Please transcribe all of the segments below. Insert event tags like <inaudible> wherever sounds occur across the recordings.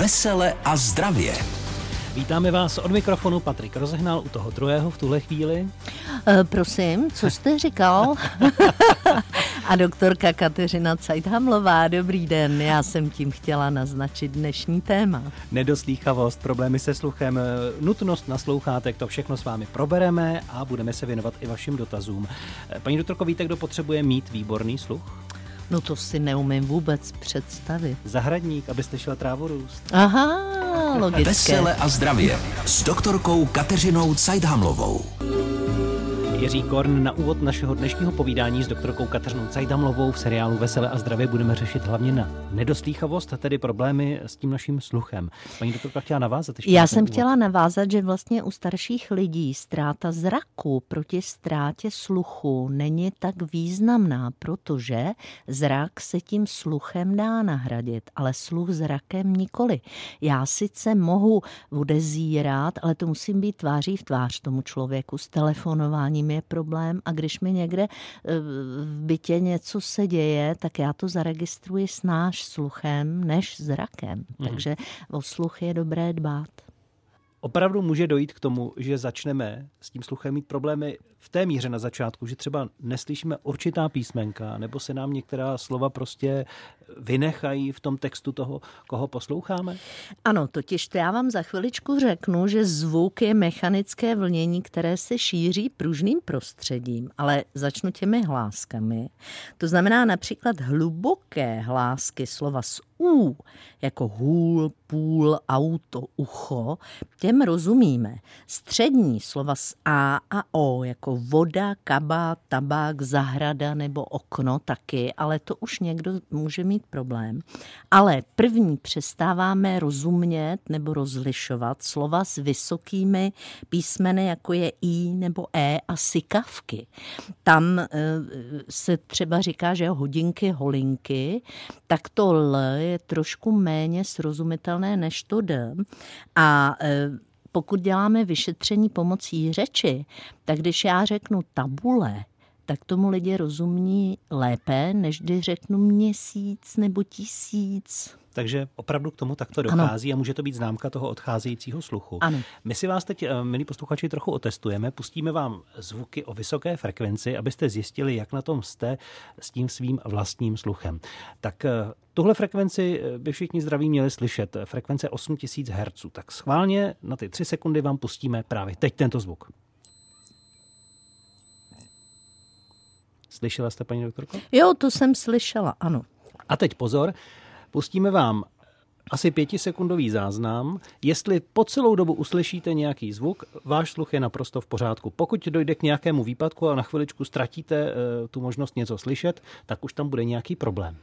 Vesele a zdravě. Vítáme vás od mikrofonu, Patrik rozehnal u toho druhého v tuhle chvíli. E, prosím, co jste říkal? <laughs> a doktorka Kateřina Cajthamlová, dobrý den, já jsem tím chtěla naznačit dnešní téma. Nedoslýchavost, problémy se sluchem, eh, nutnost naslouchátek, to všechno s vámi probereme a budeme se věnovat i vašim dotazům. Eh, paní doktorko, víte, kdo potřebuje mít výborný sluch? No to si neumím vůbec představit. Zahradník, aby slyšela trávu růst. Aha, logické. Vesele a zdravě s doktorkou Kateřinou Cajdhamlovou. Jiří Korn na úvod našeho dnešního povídání s doktorkou Kateřinou Cajdamlovou v seriálu Vesele a zdravě budeme řešit hlavně na nedoslýchavost, tedy problémy s tím naším sluchem. Paní doktorka chtěla navázat? Ještě Já jsem úvod. chtěla navázat, že vlastně u starších lidí ztráta zraku proti ztrátě sluchu není tak významná, protože zrak se tím sluchem dá nahradit, ale sluch zrakem nikoli. Já sice mohu odezírat, ale to musím být tváří v tvář tomu člověku s telefonováním je problém a když mi někde eh, v bytě něco se děje, tak já to zaregistruji s náš sluchem než zrakem. Mm. Takže o sluch je dobré dbát. Opravdu může dojít k tomu, že začneme s tím sluchem mít problémy v té míře na začátku, že třeba neslyšíme určitá písmenka, nebo se nám některá slova prostě vynechají v tom textu toho, koho posloucháme? Ano, totiž to já vám za chviličku řeknu, že zvuk je mechanické vlnění, které se šíří pružným prostředím, ale začnu těmi hláskami. To znamená například hluboké hlásky slova s U, jako hůl, půl, auto, ucho, těm rozumíme. Střední slova s A a O, jako jako voda, kabát, tabák, zahrada nebo okno taky, ale to už někdo může mít problém. Ale první přestáváme rozumět nebo rozlišovat slova s vysokými písmeny, jako je I nebo E a sikavky. Tam e, se třeba říká, že hodinky, holinky, tak to L je trošku méně srozumitelné než to D. A e, pokud děláme vyšetření pomocí řeči, tak když já řeknu tabule, tak tomu lidi rozumí lépe, než když řeknu měsíc nebo tisíc. Takže opravdu k tomu takto dochází ano. a může to být známka toho odcházejícího sluchu. Ano. My si vás teď, eh, milí posluchači, trochu otestujeme. Pustíme vám zvuky o vysoké frekvenci, abyste zjistili, jak na tom jste s tím svým vlastním sluchem. Tak eh, tuhle frekvenci eh, by všichni zdraví měli slyšet. Frekvence 8000 Hz. Tak schválně na ty tři sekundy vám pustíme právě teď tento zvuk. Slyšela jste, paní doktorko? Jo, to jsem slyšela, ano. A teď pozor, Pustíme vám asi pětisekundový záznam. Jestli po celou dobu uslyšíte nějaký zvuk, váš sluch je naprosto v pořádku. Pokud dojde k nějakému výpadku a na chviličku ztratíte eh, tu možnost něco slyšet, tak už tam bude nějaký problém.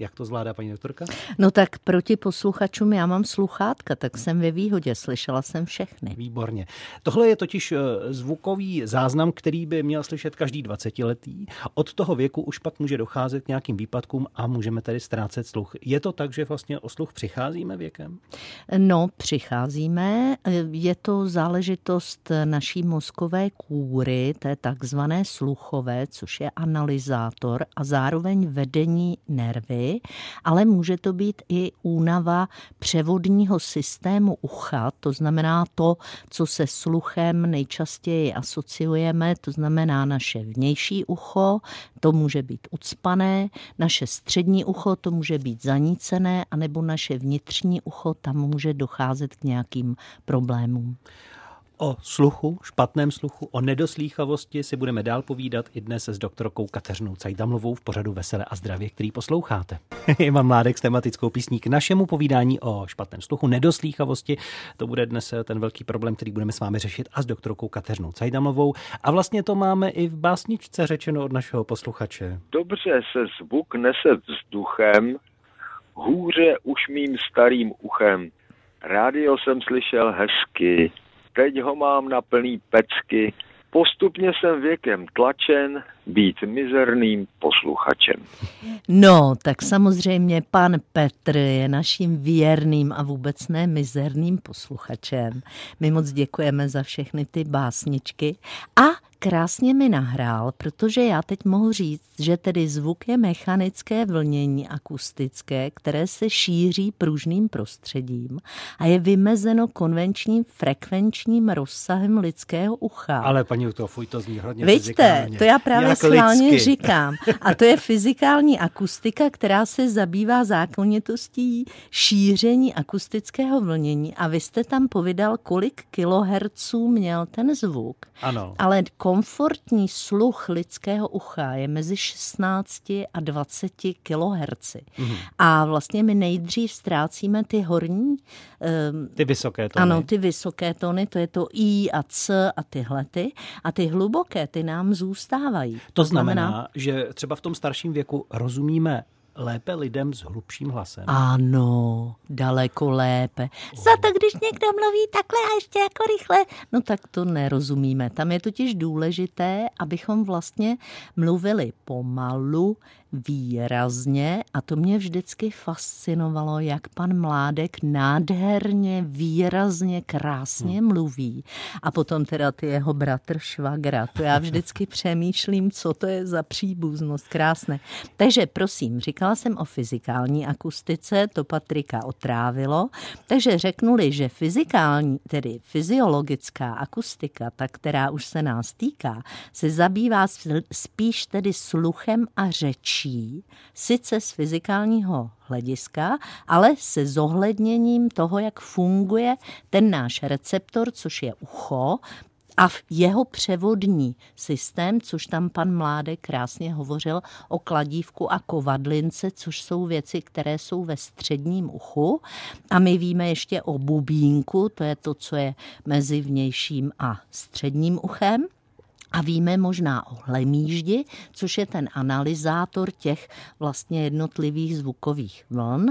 Jak to zvládá paní doktorka? No tak proti posluchačům já mám sluchátka, tak jsem ve výhodě, slyšela jsem všechny. Výborně. Tohle je totiž eh, zvukový záznam, který by měl slyšet každý 20 letý. Od toho věku už pak může docházet k nějakým výpadkům a můžeme tedy ztrácet sluch. Je to tak, že vlastně o sluch přicházíme věkem? No, přicházíme. Je to záležitost naší mozkové kůry, té takzvané sluchové, což je analyzátor a zároveň vedení nervy ale může to být i únava převodního systému ucha, to znamená to, co se sluchem nejčastěji asociujeme, to znamená naše vnější ucho, to může být ucpané, naše střední ucho, to může být zanícené, anebo naše vnitřní ucho, tam může docházet k nějakým problémům. O sluchu, špatném sluchu, o nedoslýchavosti si budeme dál povídat i dnes s doktorkou Kateřinou Cajdamlovou v pořadu Vesele a zdravě, který posloucháte. <laughs> Ivan Mládek s tematickou písní k našemu povídání o špatném sluchu, nedoslýchavosti. To bude dnes ten velký problém, který budeme s vámi řešit a s doktorkou Kateřinou Cajdamlovou. A vlastně to máme i v básničce řečeno od našeho posluchače. Dobře se zvuk nese vzduchem, hůře už mým starým uchem. Rádio jsem slyšel hezky, teď ho mám na plný pecky. Postupně jsem věkem tlačen, být mizerným posluchačem. No, tak samozřejmě pan Petr je naším věrným a vůbec ne mizerným posluchačem. My moc děkujeme za všechny ty básničky a krásně mi nahrál, protože já teď mohu říct, že tedy zvuk je mechanické vlnění akustické, které se šíří pružným prostředím a je vymezeno konvenčním frekvenčním rozsahem lidského ucha. Ale paní to fuj, to zní hodně Vidíte, to já právě schválně lidsky. říkám. A to je fyzikální akustika, která se zabývá zákonitostí šíření akustického vlnění. A vy jste tam povídal, kolik kilohertzů měl ten zvuk. Ano. Ale komfortní sluch lidského ucha je mezi 16 a 20 kHz. Mm-hmm. A vlastně my nejdřív ztrácíme ty horní... Um, ty vysoké tóny. Ano, ty vysoké tóny, to je to I a C a tyhle ty. A ty hluboké, ty nám zůstávají. To, znamená, znamená, že třeba v tom starším věku rozumíme lépe lidem s hlubším hlasem. Ano, daleko lépe. Oh. Za to, když někdo mluví takhle a ještě jako rychle, no tak to nerozumíme. Tam je totiž důležité, abychom vlastně mluvili pomalu, výrazně a to mě vždycky fascinovalo, jak pan Mládek nádherně, výrazně, krásně hmm. mluví. A potom teda ty jeho bratr Švagra, to já vždycky <laughs> přemýšlím, co to je za příbuznost, krásné. Takže prosím, říkala jsem o fyzikální akustice, to Patrika otrávilo, takže řeknuli, že fyzikální, tedy fyziologická akustika, ta, která už se nás týká, se zabývá spíš tedy sluchem a řečí lepší, sice z fyzikálního hlediska, ale se zohledněním toho, jak funguje ten náš receptor, což je ucho, a jeho převodní systém, což tam pan Mládek krásně hovořil o kladívku a kovadlince, což jsou věci, které jsou ve středním uchu. A my víme ještě o bubínku, to je to, co je mezi vnějším a středním uchem. A víme možná o hlemíždi, což je ten analyzátor těch vlastně jednotlivých zvukových vln.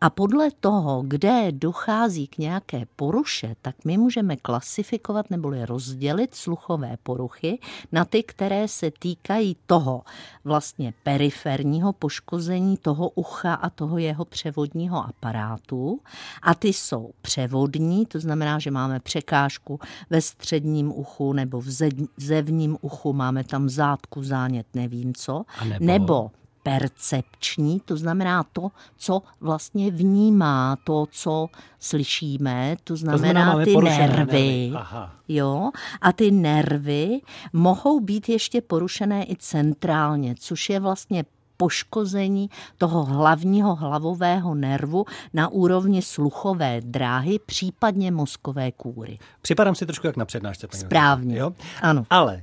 A podle toho, kde dochází k nějaké poruše, tak my můžeme klasifikovat neboli rozdělit sluchové poruchy na ty, které se týkají toho vlastně periferního poškození toho ucha a toho jeho převodního aparátu. A ty jsou převodní, to znamená, že máme překážku ve středním uchu nebo v zevní předním uchu, máme tam zátku, zánět, nevím co, nebo... nebo percepční, to znamená to, co vlastně vnímá, to, co slyšíme, to znamená, to znamená ty nervy. nervy. Jo? A ty nervy mohou být ještě porušené i centrálně, což je vlastně poškození toho hlavního hlavového nervu na úrovni sluchové dráhy, případně mozkové kůry. Připadám si trošku jak na přednášce. Paní Správně, jo? ano. Ale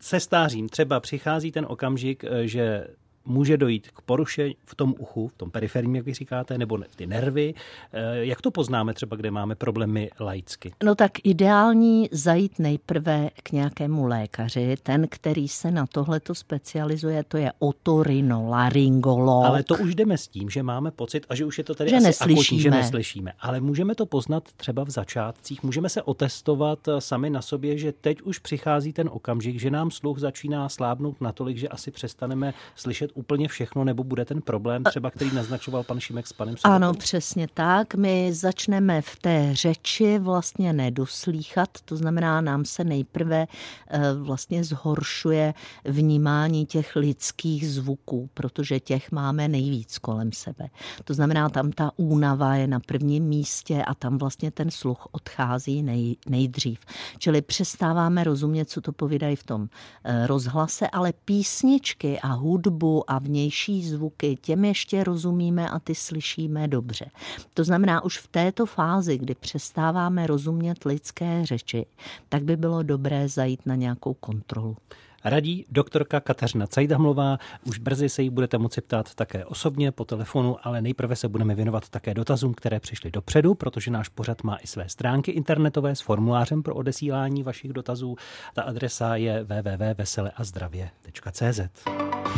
se stářím. Třeba přichází ten okamžik, eh, že může dojít k poruše v tom uchu, v tom periferním, jak vy říkáte, nebo ty nervy. Eh, jak to poznáme třeba, kde máme problémy laicky? No tak ideální zajít nejprve k nějakému lékaři, ten, který se na tohleto specializuje, to je otorinolaryngolog. Ale to už jdeme s tím, že máme pocit, a že už je to tady že asi neslyšíme. Akutní, že neslyšíme. Ale můžeme to poznat třeba v začátcích, můžeme se otestovat eh, sami na sobě, že teď už přichází ten okamžik, že nám sluch začíná slábnout natolik, že asi přestaneme slyšet úplně všechno, nebo bude ten problém třeba, který naznačoval pan Šimek s panem Sobotou? Ano, přesně tak. My začneme v té řeči vlastně nedoslýchat, to znamená, nám se nejprve eh, vlastně zhoršuje vnímání těch lidských zvuků, protože těch máme nejvíc kolem sebe. To znamená, tam ta únava je na prvním místě a tam vlastně ten sluch odchází nej, nejdřív. Čili přestáváme rozumět, co to povídají v tom eh, rozhlase, ale písničky a hudbu a vnější zvuky, těm ještě rozumíme a ty slyšíme dobře. To znamená, už v této fázi, kdy přestáváme rozumět lidské řeči, tak by bylo dobré zajít na nějakou kontrolu. Radí doktorka Kateřina Cajdamlová. Už brzy se jí budete moci ptát také osobně po telefonu, ale nejprve se budeme věnovat také dotazům, které přišly dopředu, protože náš pořad má i své stránky internetové s formulářem pro odesílání vašich dotazů. Ta adresa je www.veseleazdravě.cz.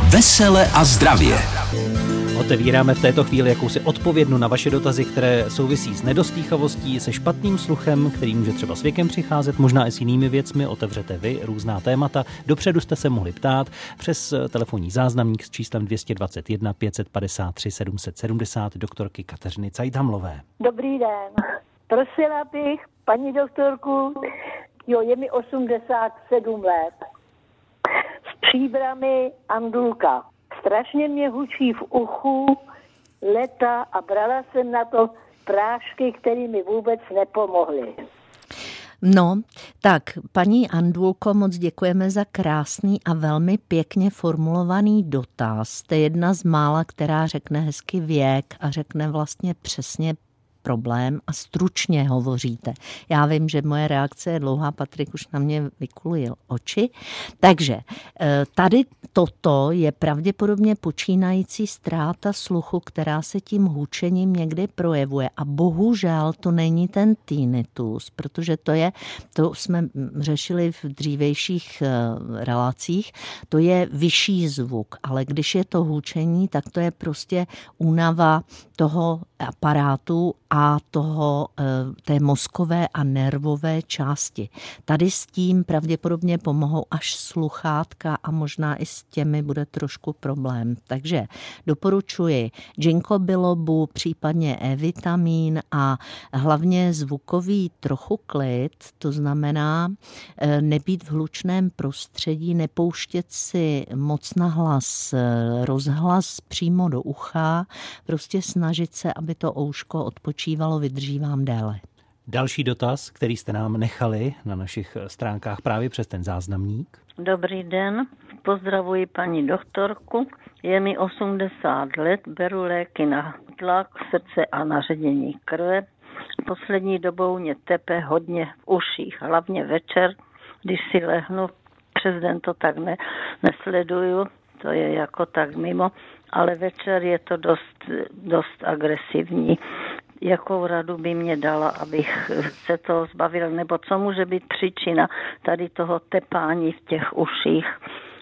Vesele a zdravě. Otevíráme v této chvíli jakousi odpovědnu na vaše dotazy, které souvisí s nedoslýchavostí, se špatným sluchem, který může třeba s věkem přicházet, možná i s jinými věcmi. Otevřete vy různá témata. Dopředu jste se mohli ptát přes telefonní záznamník s číslem 221 553 770 doktorky Kateřiny Cajtamlové. Dobrý den. Prosila bych paní doktorku, jo, je mi 87 let. S příbrami Andulka strašně mě hučí v uchu leta a brala jsem na to prášky, které mi vůbec nepomohly. No, tak paní Andulko, moc děkujeme za krásný a velmi pěkně formulovaný dotaz. Jste jedna z mála, která řekne hezky věk a řekne vlastně přesně problém a stručně hovoříte. Já vím, že moje reakce je dlouhá, Patrik už na mě vykulil oči. Takže eh, tady toto je pravděpodobně počínající ztráta sluchu, která se tím hučením někdy projevuje. A bohužel to není ten tinnitus, protože to je, to jsme řešili v dřívejších eh, relacích, to je vyšší zvuk, ale když je to hučení, tak to je prostě únava toho aparátu a toho, eh, té mozkové a nervové části. Tady s tím pravděpodobně pomohou až sluchátka a možná i s těmi bude trošku problém. Takže doporučuji ginkgo bilobu, případně E-vitamin a hlavně zvukový trochu klid, to znamená eh, nebýt v hlučném prostředí, nepouštět si moc na hlas eh, rozhlas přímo do ucha, prostě snažit se, aby to ouško odpočívalo odpočívalo, vydrží vám déle. Další dotaz, který jste nám nechali na našich stránkách právě přes ten záznamník. Dobrý den, pozdravuji paní doktorku. Je mi 80 let, beru léky na tlak, srdce a na ředění krve. Poslední dobou mě tepe hodně v uších, hlavně večer, když si lehnu, přes den to tak ne, nesleduju, to je jako tak mimo, ale večer je to dost, dost agresivní jakou radu by mě dala, abych se toho zbavil, nebo co může být příčina tady toho tepání v těch uších.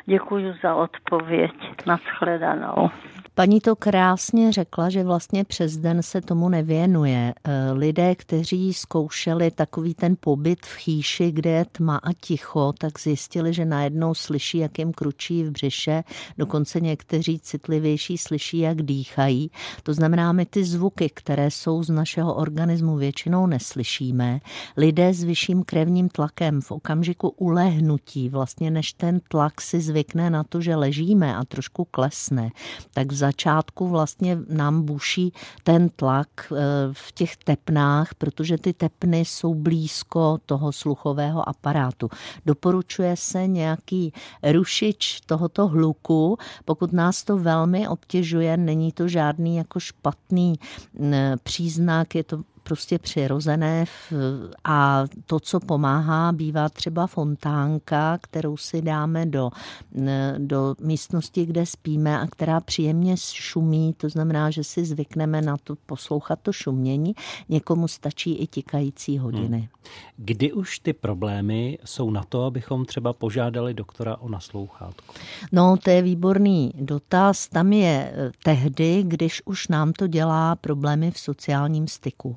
Děkuji za odpověď. Naschledanou. Paní to krásně řekla, že vlastně přes den se tomu nevěnuje. Eh, lidé, kteří zkoušeli takový ten pobyt v chýši, kde je tma a ticho, tak zjistili, že najednou slyší, jak jim kručí v břiše, dokonce někteří citlivější slyší, jak dýchají. To znamená, my ty zvuky, které jsou z našeho organismu, většinou neslyšíme. Lidé s vyšším krevním tlakem v okamžiku ulehnutí, vlastně než ten tlak si zvykne na to, že ležíme a trošku klesne, tak v začátku vlastně nám buší ten tlak eh, v těch tepnách, protože ty tepny jsou blízko toho sluchového aparátu. Doporučuje se nějaký rušič tohoto hluku, pokud nás to velmi obtěžuje, není to žádný jako špatný příznak, je to prostě přirozené a to, co pomáhá, bývá třeba fontánka, kterou si dáme do, do místnosti, kde spíme a která příjemně šumí, to znamená, že si zvykneme na to poslouchat to šumění. Někomu stačí i tikající hodiny. Hmm. Kdy už ty problémy jsou na to, abychom třeba požádali doktora o naslouchátku? No, to je výborný dotaz. Tam je eh, tehdy, když už nám to dělá problémy v sociálním styku.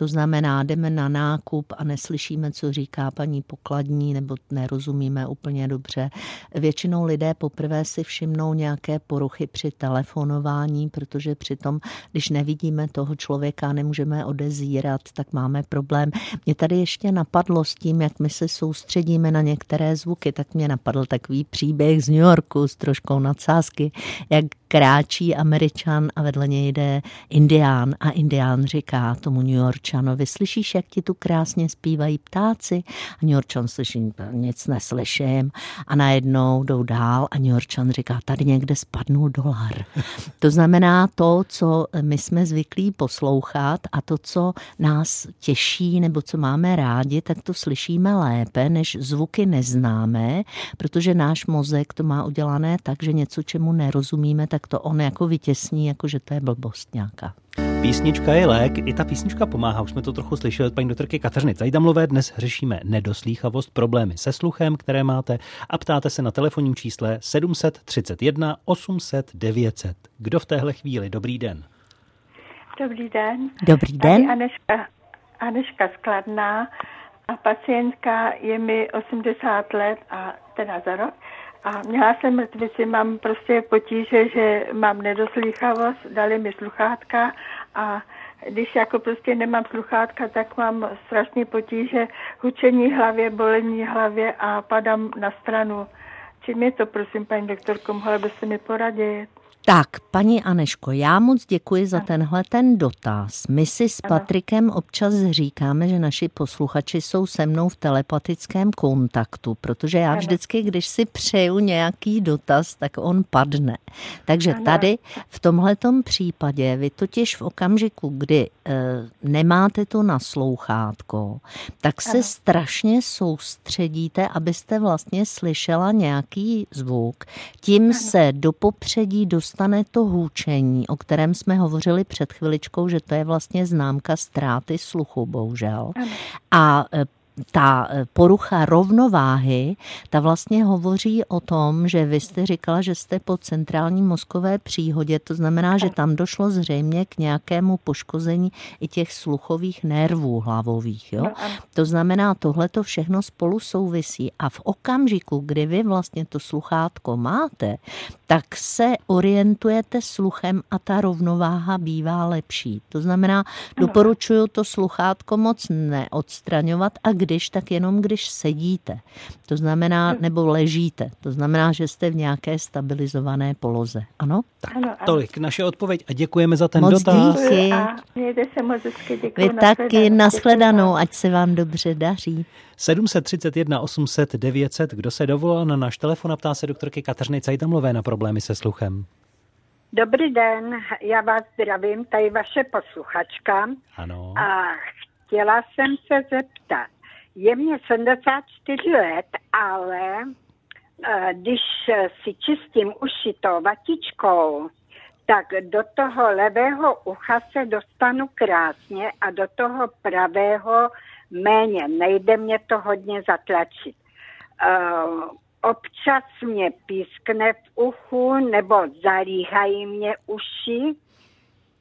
To znamená, jdeme na nákup a neslyšíme, co říká paní pokladní, nebo nerozumíme úplně dobře. Většinou lidé poprvé si všimnou nějaké poruchy při telefonování, protože přitom, když nevidíme toho člověka, nemůžeme odezírat, tak máme problém. Mě tady ještě napadlo s tím, jak my se soustředíme na některé zvuky, tak mě napadl takový příběh z New Yorku s troškou nadsázky, jak kráčí američan a vedle něj jde indián a indián říká tomu New Yorkčanovi, slyšíš, jak ti tu krásně zpívají ptáci? A New Yorkčan slyší, nic neslyším a najednou jdou dál a New Yorkčan říká, tady někde spadnul dolar. To znamená to, co my jsme zvyklí poslouchat a to, co nás těší nebo co máme rádi, tak to slyšíme lépe, než zvuky neznáme, protože náš mozek to má udělané tak, že něco, čemu nerozumíme, tak to on jako vytěsní, jako že to je blbost nějaká. Písnička je lék, i ta písnička pomáhá, už jsme to trochu slyšeli od paní doktorky Kateřiny Cajdamlové. Dnes řešíme nedoslýchavost, problémy se sluchem, které máte a ptáte se na telefonním čísle 731 800 900. Kdo v téhle chvíli? Dobrý den. Dobrý den. Dobrý den. Tady Aneška, Aneška Skladná a pacientka je mi 80 let a teda za rok. A měla jsem mrtvici, mám prostě potíže, že mám nedoslýchavost, dali mi sluchátka a když jako prostě nemám sluchátka, tak mám strašný potíže, hučení hlavě, bolení hlavě a padám na stranu. Čím je to, prosím, paní doktorko, mohla byste mi poradit? Tak, paní Aneško, já moc děkuji za tenhle ten dotaz. My si s Patrikem občas říkáme, že naši posluchači jsou se mnou v telepatickém kontaktu, protože já vždycky, když si přeju nějaký dotaz, tak on padne. Takže tady v tomhletom případě vy totiž v okamžiku, kdy e, nemáte to naslouchátko, tak se strašně soustředíte, abyste vlastně slyšela nějaký zvuk. Tím se do popředí dostane dostane to hůčení, o kterém jsme hovořili před chviličkou, že to je vlastně známka ztráty sluchu, bohužel. A e, ta e, porucha rovnováhy, ta vlastně hovoří o tom, že vy jste říkala, že jste po centrální mozkové příhodě, to znamená, že tam došlo zřejmě k nějakému poškození i těch sluchových nervů hlavových. Jo? To znamená, tohle to všechno spolu souvisí a v okamžiku, kdy vy vlastně to sluchátko máte, tak se orientujete sluchem a ta rovnováha bývá lepší. To znamená, doporučuju to sluchátko moc neodstraňovat a když, tak jenom když sedíte. To znamená, nebo ležíte. To znamená, že jste v nějaké stabilizované poloze. Ano? Tak, ano, ano. tolik naše odpověď a děkujeme za ten moc dotaz. Díky. A mějte se moc hezky, děkuji. Vy taky, nashledanou, ať se vám dobře daří. 731 800 900. Kdo se dovolal na náš telefon a ptá se doktorky Kateřiny Cajtamlové na problémy se sluchem. Dobrý den, já vás zdravím, tady vaše posluchačka. Ano. A chtěla jsem se zeptat, je mě 74 let, ale eh, když si čistím uši to vatičkou, tak do toho levého ucha se dostanu krásně a do toho pravého méně. Nejde mě to hodně zatlačit. Uh, občas mě pískne v uchu nebo zaríhají mě uši,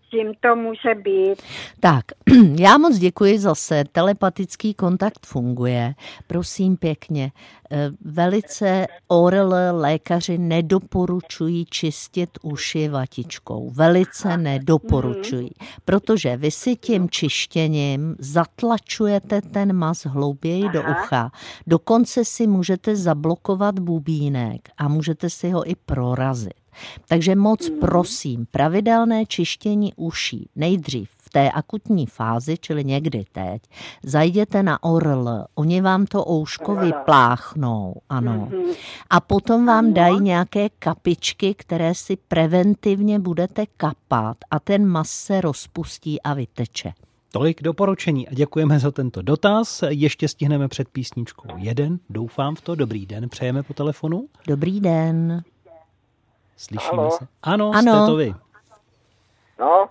čím to může být. Tak, <clears throat> já moc děkuji zase. Telepatický kontakt funguje. Prosím pěkně, eh, velice ORL lékaři nedoporučují čistit uši vatičkou. Velice nedoporučují, protože vy si tím čištěním zatlačujete ten mas hlouběji do ucha. Dokonce si můžete zablokovat bubínek a můžete si ho i prorazit. Takže moc prosím, pravidelné čištění uší nejdřív v té akutní fázi, čili někdy teď, zajděte na ORL, oni vám to ouško vypláchnou, ano. A potom vám dají nějaké kapičky, které si preventivně budete kapat a ten mas se rozpustí a vyteče. Tolik doporučení a děkujeme za tento dotaz. Ještě stihneme před písničkou jeden, doufám v to. Dobrý den, přejeme po telefonu. Dobrý den. Slyšíme Halo? se. Ano, Ano. jste to vy. No,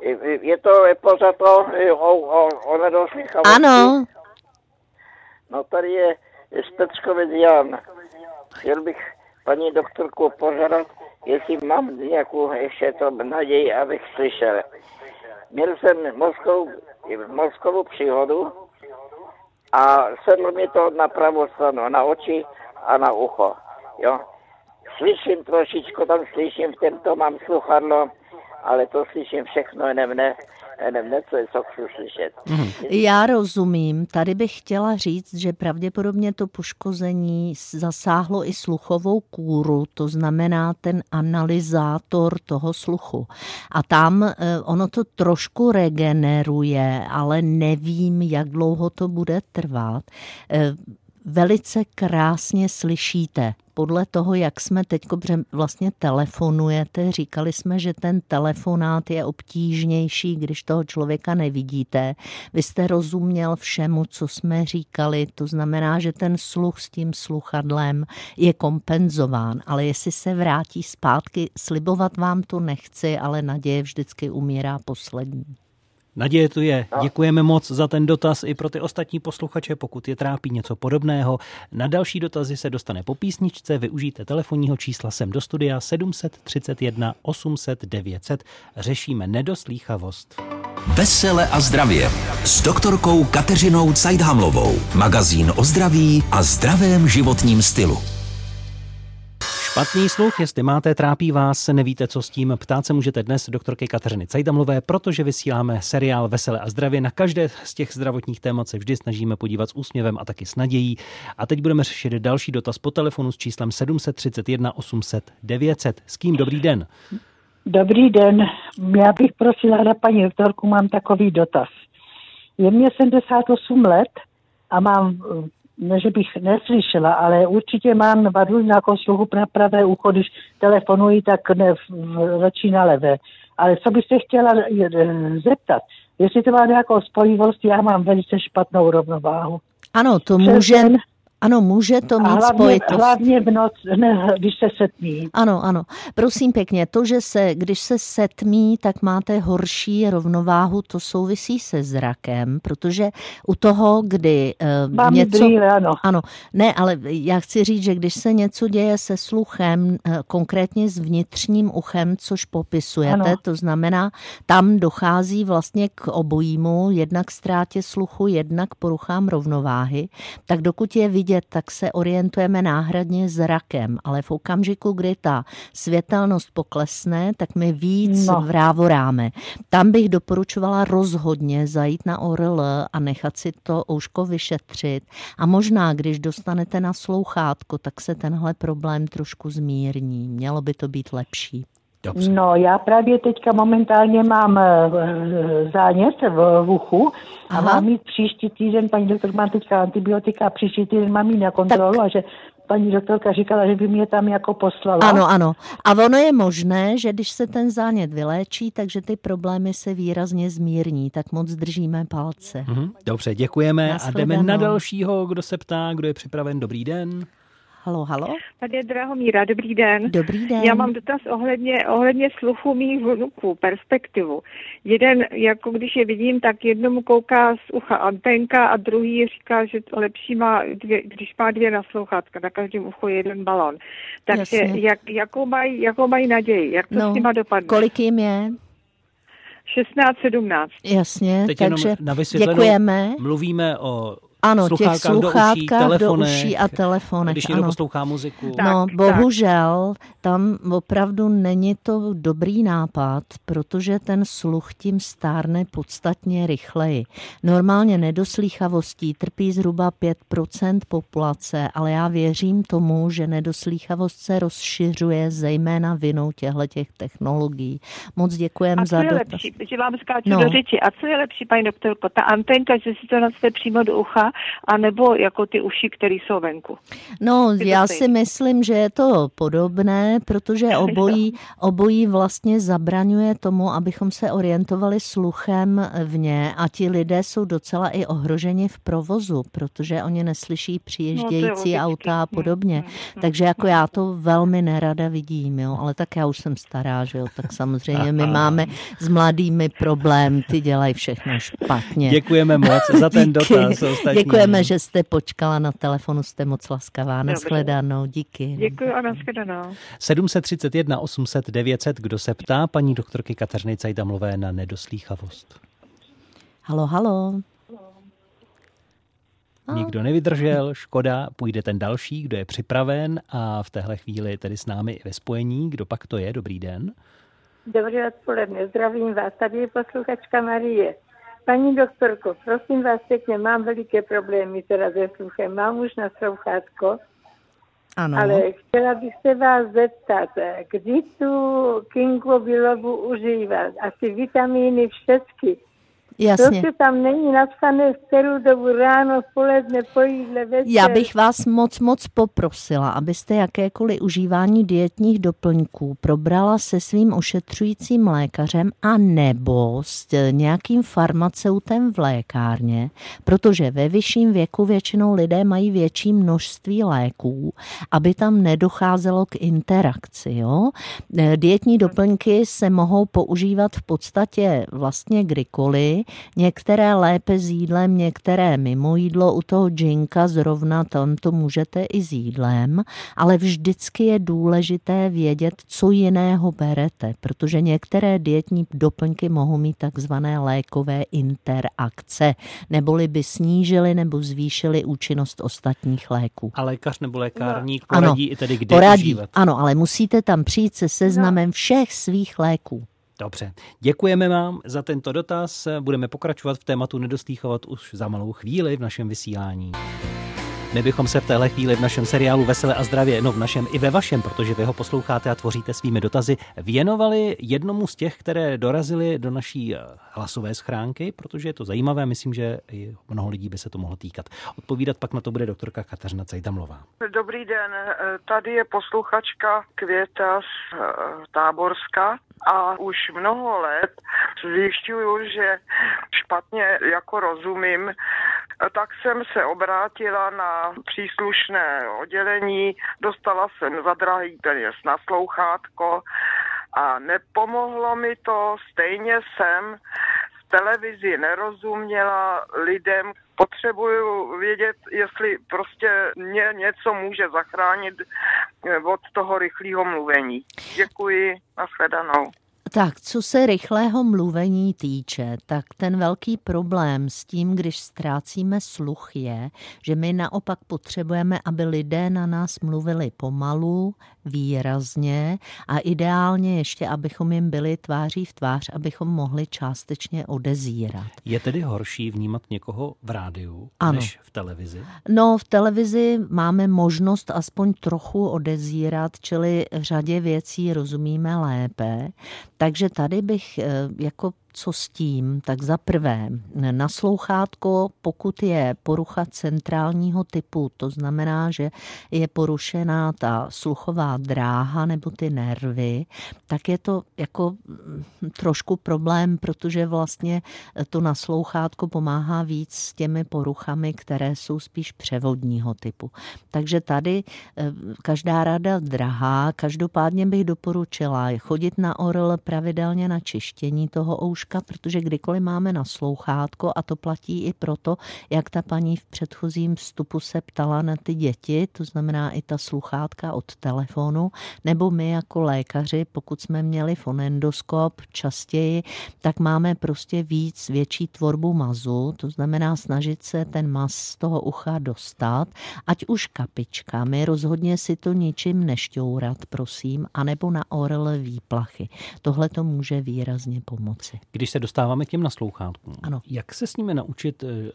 je- je to pořád to o, o, o nedoslýchavosti. Ano, No tady je Stečkovic Jan. Chtěl bych paní doktorku požádat, jestli mám nějakou ještě to naději, abych slyšel. Měl jsem mozkovou, mozkovou příhodu a sedlo mi to na pravou stranu, na oči a na ucho. Jo. Slyším trošičku, tam slyším, v tomto mám sluchadlo, ale to slyším všechno, jenom ne, jenom ne, co je, co chci slyšet. Já rozumím. Tady bych chtěla říct, že pravděpodobně to poškození zasáhlo i sluchovou kůru, to znamená ten analyzátor toho sluchu. A tam eh, ono to trošku regeneruje, ale nevím, jak dlouho to bude trvat. Velice krásně slyšíte podle toho, jak jsme teď vlastně telefonujete, říkali jsme, že ten telefonát je obtížnější, když toho člověka nevidíte. Vy jste rozuměl všemu, co jsme říkali, to znamená, že ten sluch s tím sluchadlem je kompenzován, ale jestli se vrátí zpátky, slibovat vám to nechci, ale naděje vždycky umírá poslední. Naděje tu je. Děkujeme moc za ten dotaz i pro ty ostatní posluchače, pokud je trápí něco podobného. Na další dotazy se dostane po písničce. Využijte telefonního čísla sem do studia 731 800 900. Řešíme nedoslýchavost. Vesele a zdravě s doktorkou Kateřinou Cajdhamlovou. Magazín o zdraví a zdravém životním stylu. Špatný sluch, jestli máte, trápí vás, nevíte, co s tím, ptát se můžete dnes doktorky Kateřiny Cajdamlové, protože vysíláme seriál Vesele a zdravě. Na každé z těch zdravotních témat se vždy snažíme podívat s úsměvem a taky s nadějí. A teď budeme řešit další dotaz po telefonu s číslem 731 800 900. S kým dobrý den? Dobrý den, já bych prosila na paní doktorku, mám takový dotaz. Je mě 78 let a mám ne, že bych neslyšela, ale určitě mám vadu nějakou sluchu na pravé ucho, když telefonuji, tak ne, radši na levé. Ale co bych se chtěla zeptat, jestli to má nějakou spojivost, já mám velice špatnou rovnováhu. Ano, to může, ano, může to mít hlavně, spojitost. Hlavně v noc, ne, když se setmí. Ano, ano. Prosím pěkně, to, že se, když se setmí, tak máte horší rovnováhu, to souvisí se zrakem, protože u toho, kdy uh, Mám něco... brýle, ano. Ano, ne, ale já chci říct, že když se něco děje se sluchem, uh, konkrétně s vnitřním uchem, což popisujete, Ano. to znamená, tam dochází vlastně k obojímu, jednak ztrátě sluchu, jednak poruchám rovnováhy, tak dokud je vidět, tak se orientujeme náhradně zrakem, ale v okamžiku, kdy ta světelnost poklesne, tak my víc No. vrávoráme. Tam bych doporučovala rozhodně zajít na ORL a nechat si to ouško vyšetřit. A možná, když dostanete na slouchátko, tak se tenhle problém trošku zmírní. Mělo by to být lepší. Dobře. No, já právě teďka momentálně mám eh, zánět v, v uchu a Aha. mám mít příští týden, paní doktor má teďka antibiotika a příští týden mám jít na kontrolu a že paní doktorka říkala, že by mě tam jako poslala. Ano, ano. A ono je možné, že když se ten zánět vyléčí, takže ty problémy se výrazně zmírní. Tak moc držíme palce. Mhm, Dobře, děkujeme a jdeme na dalšího, kdo se ptá, kdo je připraven. Dobrý den. Halo, halo. Tady je Drahomíra, dobrý den. Dobrý den. Já mám dotaz ohledně, ohledně sluchu mých vnuků, perspektivu. Jeden, jako když je vidím, tak jednomu kouká z ucha antenka a druhý říká, že to lepší má, dvě, když má dvě naslouchátka, na každém uchu je jeden balon. Takže Jasně. jak, jakou, mají, jakou mají naději, jak to No, s nima dopadne? Kolik jim je? 16, 17. Jasně, Teď takže jenom na děkujeme. Mluvíme o Ano, těch sluchátkách do uší, do uší a telefonech. Když někdo ano. poslouchá muziku. No, tak. bohužel, tam opravdu není to dobrý nápad, protože ten sluch tím stárne podstatně rychleji. Normálně nedoslýchavostí trpí zhruba 5% populace, ale já věřím tomu, že nedoslýchavost se rozšiřuje zejména vinou těchto těch technologií. Moc děkujem A za co je dotaz. lepší, že vám skáču No. do řeči, a co je lepší, paní doktorko, ta antenka, že si to nadspe přímo do ucha, anebo jako ty uši, které jsou venku? No, to já stejný. si myslím, že je to podobné, protože <laughs> obojí, obojí vlastně zabraňuje tomu, abychom se orientovali sluchem vně a ti lidé jsou docela i ohroženi v provozu, protože oni neslyší přijíždějící logicky. auta a Hmm, podobně. hmm, hmm, Takže jako já to velmi nerada vidím, jo, ale tak já už jsem stará, že jo, tak samozřejmě my máme s mladými problém, ty dělají všechno špatně. Děkujeme moc za ten Díky. dotaz. Děkujeme, že jste počkala na telefonu, jste moc laskavá. Nashledanou, díky. Děkuji a nashledanou. 731 800 900, kdo se ptá paní doktorky Kateřiny Cajdamlové na nedoslýchavost. Halo, halo. Nikdo nevydržel, škoda, půjde ten další, kdo je připraven a v téhle chvíli tedy s námi i ve spojení. Kdo pak to je? Dobrý den. Dobré odpoledne, zdravím vás. Tady je posluchačka Marie. Paní doktorko, prosím vás pěkně, mám veliké problémy teda se sluchem. Mám už na slouchátko, Ano. ale chtěla bych se vás zeptat, kdy tu Kingu bilobu užívat? Asi vitamíny všechny. Jasně. Prostě tam není napsané v kterou dobu ráno, v poledne, po jídle, večer. Já bych vás moc, moc poprosila, abyste jakékoliv užívání dietních doplňků probrala se svým ošetřujícím lékařem a nebo s nějakým farmaceutem v lékárně, protože ve vyšším věku většinou lidé mají větší množství léků, aby tam nedocházelo k interakci. Jo? Dietní doplňky se mohou používat v podstatě vlastně kdykoliv, některé lépe s jídlem, některé mimo jídlo. U toho džinka zrovna tam to můžete i s jídlem, ale vždycky je důležité vědět, co jiného berete, protože některé dietní doplňky mohou mít takzvané lékové interakce, neboli by snížily nebo zvýšily účinnost ostatních léků. A lékař nebo lékárník poradí ano, i tedy, kde poradí, užívat. Ano, ale musíte tam přijít se seznamem všech svých léků. Dobře, děkujeme vám za tento dotaz. Budeme pokračovat v tématu nedoslýchovat už za malou chvíli v našem vysílání. My bychom se v téhle chvíli v našem seriálu Veselé a zdravě, no v našem i ve vašem, protože vy ho posloucháte a tvoříte svými dotazy, věnovali jednomu z těch, které dorazily do naší eh, hlasové schránky, protože je to zajímavé, myslím, že i mnoho lidí by se to mohlo týkat. Odpovídat pak na to bude doktorka Kateřina Cajdamlová. Dobrý den, tady je posluchačka Květa z eh, Táborska a už mnoho let zjišťuju, že špatně jako rozumím tak jsem se obrátila na příslušné oddělení, dostala jsem za drahý peněz na slouchátko a nepomohlo mi to, stejně jsem televizi nerozuměla lidem, potřebuju vědět, jestli prostě mě něco může zachránit od toho rychlého mluvení. Děkuji, nashledanou. Tak, co se rychlého mluvení týče, tak ten velký problém s tím, když ztrácíme sluch, je, že my naopak potřebujeme, aby lidé na nás mluvili pomalu, výrazně a ideálně ještě, abychom jim byli tváří v tvář, abychom mohli částečně odezírat. Je tedy horší vnímat někoho v rádiu ano. než v televizi? No, v televizi máme možnost aspoň trochu odezírat, čili řadě věcí rozumíme lépe. Takže tady bych eh, jako co s tím? Tak za prvé, naslouchátko, pokud je porucha centrálního typu, to znamená, že je porušená ta sluchová dráha nebo ty nervy, tak je to jako mm, trošku problém, protože vlastně to naslouchátko pomáhá víc s těmi poruchami, které jsou spíš převodního typu. Takže tady eh, každá rada drahá, každopádně bych doporučila chodit na orl pravidelně na čištění toho ouška, kroužka, protože kdykoliv máme naslouchátko, a to platí i proto, jak ta paní v předchozím vstupu se ptala na ty děti, to znamená i ta sluchátka od telefonu, nebo my jako lékaři, pokud jsme měli fonendoskop častěji, tak máme prostě víc, větší tvorbu mazu, to znamená snažit se ten maz z toho ucha dostat, ať už kapičkami, rozhodně si to ničím nešťourat, prosím, anebo na orle výplachy. Tohle to může výrazně pomoci. Když se dostáváme k těm naslouchátkům, ano. jak se s nimi naučit eh,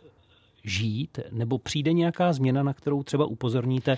žít, nebo přijde nějaká změna, na kterou třeba upozorníte,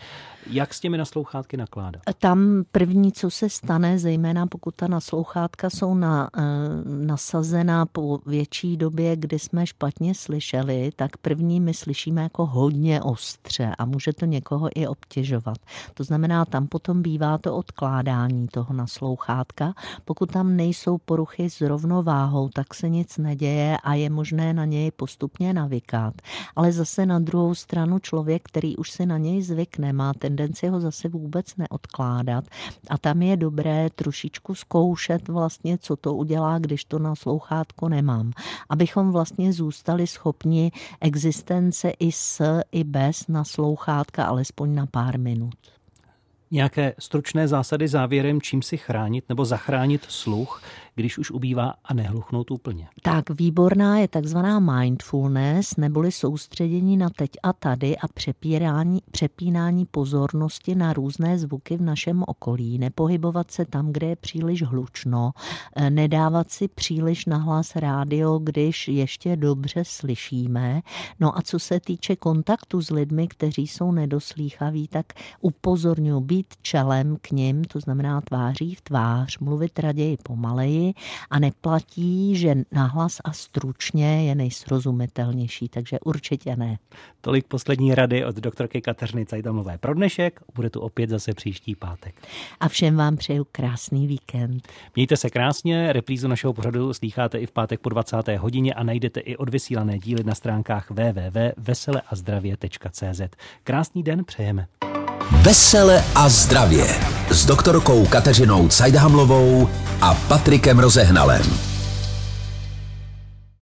jak s těmi naslouchátky nakládat? Tam první, co se stane, zejména pokud ta naslouchátka jsou na, eh, nasazena po větší době, kdy jsme špatně slyšeli, tak první my slyšíme jako hodně ostře a může to někoho i obtěžovat. To znamená, tam potom bývá to odkládání toho naslouchátka. Pokud tam nejsou poruchy s rovnováhou, tak se nic neděje a je možné na něj postupně navykat ale zase na druhou stranu člověk, který už si na něj zvykne, má tendenci ho zase vůbec neodkládat. A tam je dobré trošičku zkoušet vlastně, co to udělá, když to na slouchátko nemám. Abychom vlastně zůstali schopni existence i s, i bez naslouchátka alespoň na pár minut. Nějaké stručné zásady závěrem, čím si chránit nebo zachránit sluch, když už ubývá a nehluchnout úplně. Tak výborná je takzvaná mindfulness, neboli soustředění na teď a tady a přepírání, přepínání pozornosti na různé zvuky v našem okolí, nepohybovat se tam, kde je příliš hlučno, eh, nedávat si příliš nahlas rádio, když ještě dobře slyšíme. No a co se týče kontaktu s lidmi, kteří jsou nedoslýchaví, tak upozorňuji být čelem k ním, to znamená tváří v tvář, mluvit raději pomaleji, a neplatí, že nahlas a stručně je nejsrozumitelnější, takže určitě ne. Tolik poslední rady od doktorky Kateřiny Cajdamlové pro dnešek. Bude tu opět zase příští pátek. A všem vám přeju krásný víkend. Mějte se krásně, reprízu našeho pořadu slýcháte i v pátek po 20. hodině a najdete i odvysílané díly na stránkách www.veseleazdravě.cz. Krásný den přejeme. Vesele a zdravě s doktorkou Kateřinou Cajdhamlovou a Patrikem Rozehnalem.